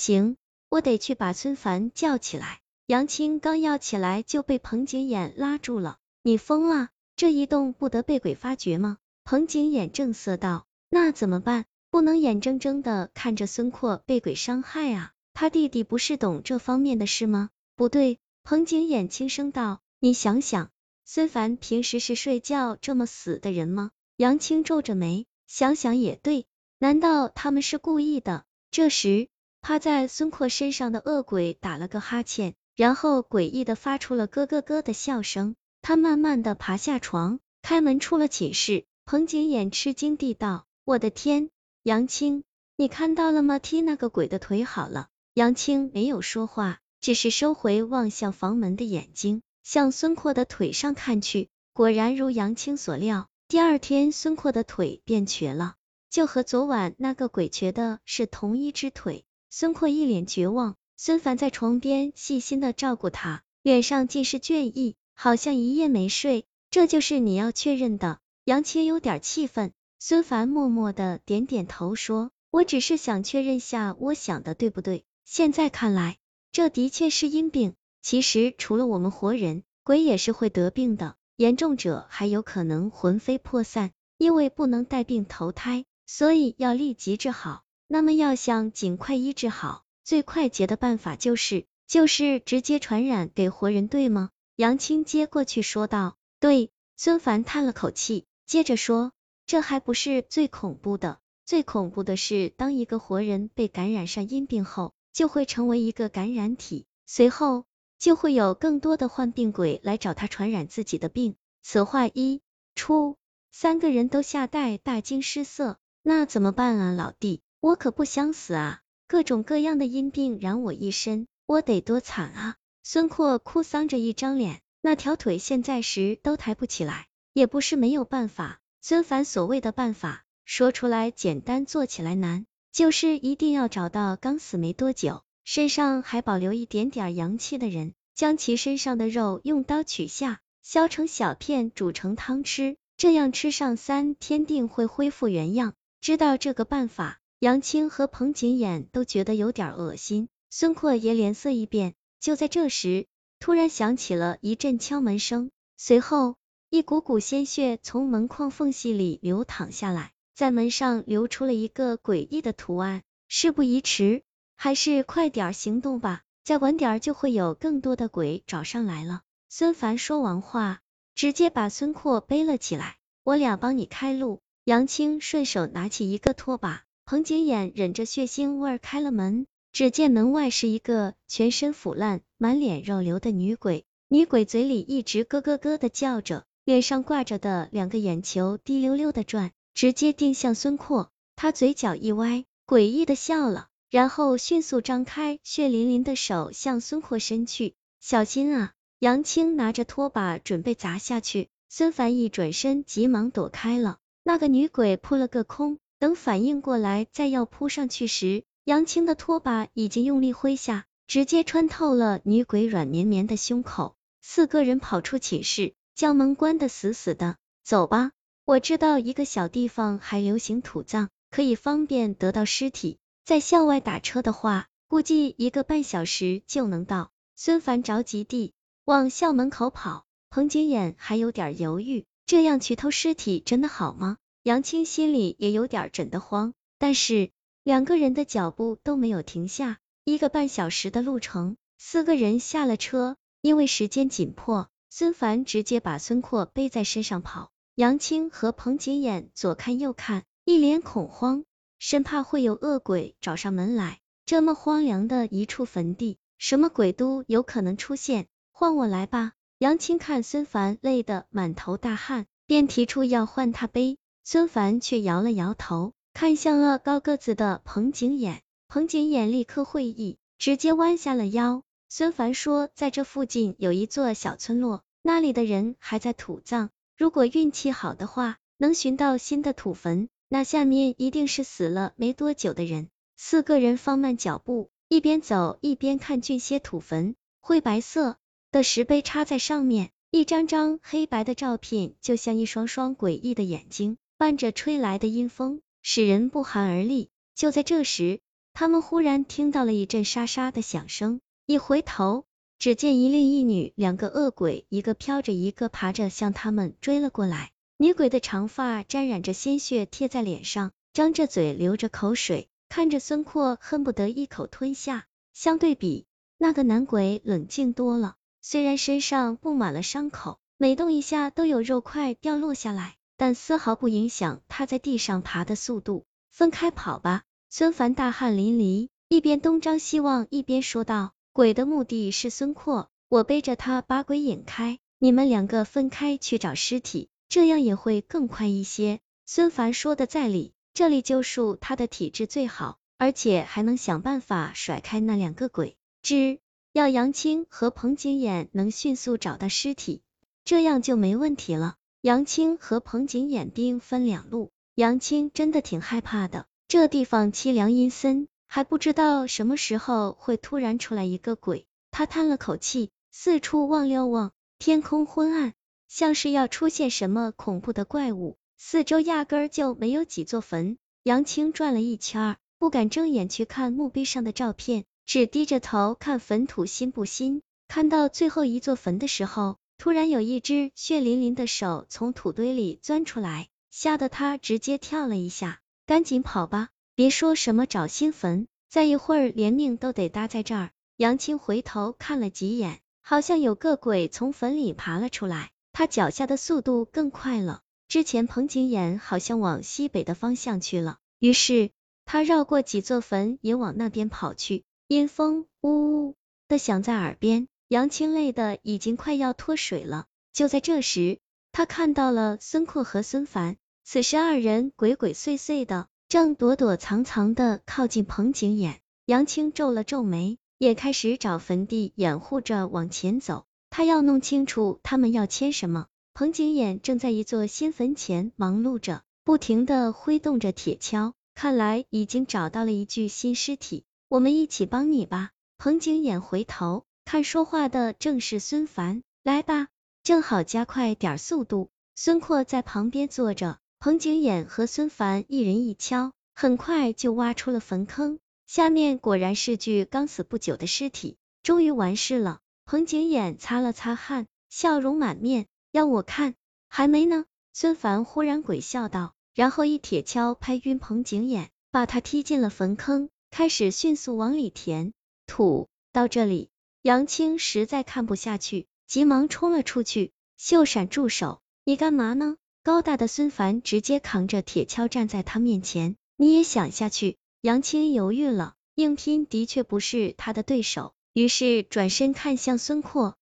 行，我得去把孙凡叫起来。杨青刚要起来，就被彭景衍拉住了。你疯了？这一动不得被鬼发觉吗？彭景衍正色道。那怎么办？不能眼睁睁的看着孙阔被鬼伤害啊！他弟弟不是懂这方面的事吗？不对，彭景衍轻声道。你想想，孙凡平时是睡觉这么死的人吗？杨青皱着眉，想想也对，难道他们是故意的？这时，趴在孙阔身上的恶鬼打了个哈欠。然后诡异的发出了咯咯咯的笑声，他慢慢的爬下床，开门出了寝室。彭景衍吃惊地道：“我的天，杨青，你看到了吗？踢那个鬼的腿好了。”杨青没有说话，只是收回望向房门的眼睛，向孙阔的腿上看去。果然如杨青所料，第二天孙阔的腿便瘸了，就和昨晚那个鬼瘸的是同一只腿。孙阔一脸绝望。孙凡在床边细心的照顾他，脸上尽是倦意，好像一夜没睡。这就是你要确认的？杨青有点气愤。孙凡默默的点点头，说：“我只是想确认下我想的对不对。现在看来，这的确是阴病。其实除了我们活人，鬼也是会得病的，严重者还有可能魂飞魄散。因为不能带病投胎，所以要立即治好。那么要想尽快医治好。”最快捷的办法就是就是直接传染给活人，对吗？杨青接过去说道。对，孙凡叹了口气，接着说，这还不是最恐怖的，最恐怖的是当一个活人被感染上阴病后，就会成为一个感染体，随后就会有更多的患病鬼来找他传染自己的病。此话一出，三个人都吓呆大惊失色。那怎么办啊，老弟，我可不想死啊！各种各样的阴病染我一身，我得多惨啊！孙阔哭丧着一张脸，那条腿现在时都抬不起来，也不是没有办法。孙凡所谓的办法，说出来简单，做起来难，就是一定要找到刚死没多久，身上还保留一点点阳气的人，将其身上的肉用刀取下，削成小片，煮成汤吃，这样吃上三天定会恢复原样。知道这个办法。杨青和彭景衍都觉得有点恶心，孙阔也脸色一变。就在这时，突然响起了一阵敲门声，随后一股股鲜血从门框缝隙里流淌下来，在门上流出了一个诡异的图案。事不宜迟，还是快点行动吧，再晚点就会有更多的鬼找上来了。孙凡说完话，直接把孙阔背了起来，我俩帮你开路。杨青顺手拿起一个拖把。彭景衍忍着血腥味开了门，只见门外是一个全身腐烂、满脸肉瘤的女鬼，女鬼嘴里一直咯咯咯的叫着，脸上挂着的两个眼球滴溜溜的转，直接定向孙阔。他嘴角一歪，诡异的笑了，然后迅速张开血淋淋的手向孙阔伸去，小心啊！杨青拿着拖把准备砸下去，孙凡一转身，急忙躲开了，那个女鬼扑了个空。等反应过来，再要扑上去时，杨青的拖把已经用力挥下，直接穿透了女鬼软绵绵的胸口。四个人跑出寝室，将门关得死死的。走吧，我知道一个小地方还流行土葬，可以方便得到尸体。在校外打车的话，估计一个半小时就能到。孙凡着急地往校门口跑，彭景衍还有点犹豫，这样去偷尸体真的好吗？杨青心里也有点整得慌，但是两个人的脚步都没有停下，一个半小时的路程，四个人下了车，因为时间紧迫，孙凡直接把孙阔背在身上跑，杨青和彭景衍左看右看，一脸恐慌，生怕会有恶鬼找上门来。这么荒凉的一处坟地，什么鬼都有可能出现，换我来吧。杨青看孙凡累得满头大汗，便提出要换他背。孙凡却摇了摇头，看向了高个子的彭景衍。彭景衍立刻会意，直接弯下了腰。孙凡说，在这附近有一座小村落，那里的人还在土葬，如果运气好的话，能寻到新的土坟，那下面一定是死了没多久的人。四个人放慢脚步，一边走一边看俊些土坟，灰白色的石碑插在上面，一张张黑白的照片，就像一双双诡异的眼睛。伴着吹来的阴风，使人不寒而栗。就在这时，他们忽然听到了一阵沙沙的响声，一回头，只见一另一女两个恶鬼，一个飘着，一个爬着，向他们追了过来。女鬼的长发沾染着鲜血，贴在脸上，张着嘴，流着口水，看着孙阔，恨不得一口吞下。相对比，那个男鬼冷静多了，虽然身上布满了伤口，每动一下都有肉块掉落下来，但丝毫不影响他在地上爬的速度。分开跑吧！孙凡大汗淋漓，一边东张西望，一边说道：“鬼的目的是孙阔，我背着他把鬼引开，你们两个分开去找尸体，这样也会更快一些。”孙凡说的在理，这里就数他的体质最好，而且还能想办法甩开那两个鬼。只要杨青和彭景衍能迅速找到尸体，这样就没问题了。杨青和彭景衍兵分两路，杨青真的挺害怕的。这地方凄凉阴森，还不知道什么时候会突然出来一个鬼。他叹了口气，四处望了望，天空昏暗，像是要出现什么恐怖的怪物。四周压根儿就没有几座坟。杨青转了一圈，不敢睁眼去看墓碑上的照片，只低着头看坟土，新不新？看到最后一座坟的时候，突然有一只血淋淋的手从土堆里钻出来，吓得他直接跳了一下。赶紧跑吧，别说什么找新坟，再一会儿连命都得搭在这儿。杨青回头看了几眼，好像有个鬼从坟里爬了出来，他脚下的速度更快了。之前彭景衍好像往西北的方向去了，于是他绕过几座坟也往那边跑去。阴风呜呜的响在耳边，杨青累得已经快要脱水了。就在这时，他看到了孙阔和孙凡。此时二人鬼鬼祟祟的，正躲躲藏藏的靠近彭景衍。杨青皱了皱眉，也开始找坟地掩护着往前走。他要弄清楚他们要签什么。彭景衍正在一座新坟前忙碌着，不停的挥动着铁锹，看来已经找到了一具新尸体。我们一起帮你吧。彭景衍回头看，说话的正是孙凡。来吧，正好加快点速度。孙阔在旁边坐着。彭景衍和孙凡一人一锹，很快就挖出了坟坑，下面果然是具刚死不久的尸体。终于完事了，彭景衍擦了擦汗，笑容满面。要我看，还没呢。孙凡忽然鬼笑道，然后一铁锹拍晕彭景衍，把他踢进了坟坑，开始迅速往里填土。到这里，杨青实在看不下去，急忙冲了出去。秀闪住手，你干嘛呢？高大的孙凡直接扛着铁锹站在他面前，你也想下去？杨青犹豫了，硬拼的确不是他的对手，于是转身看向孙阔，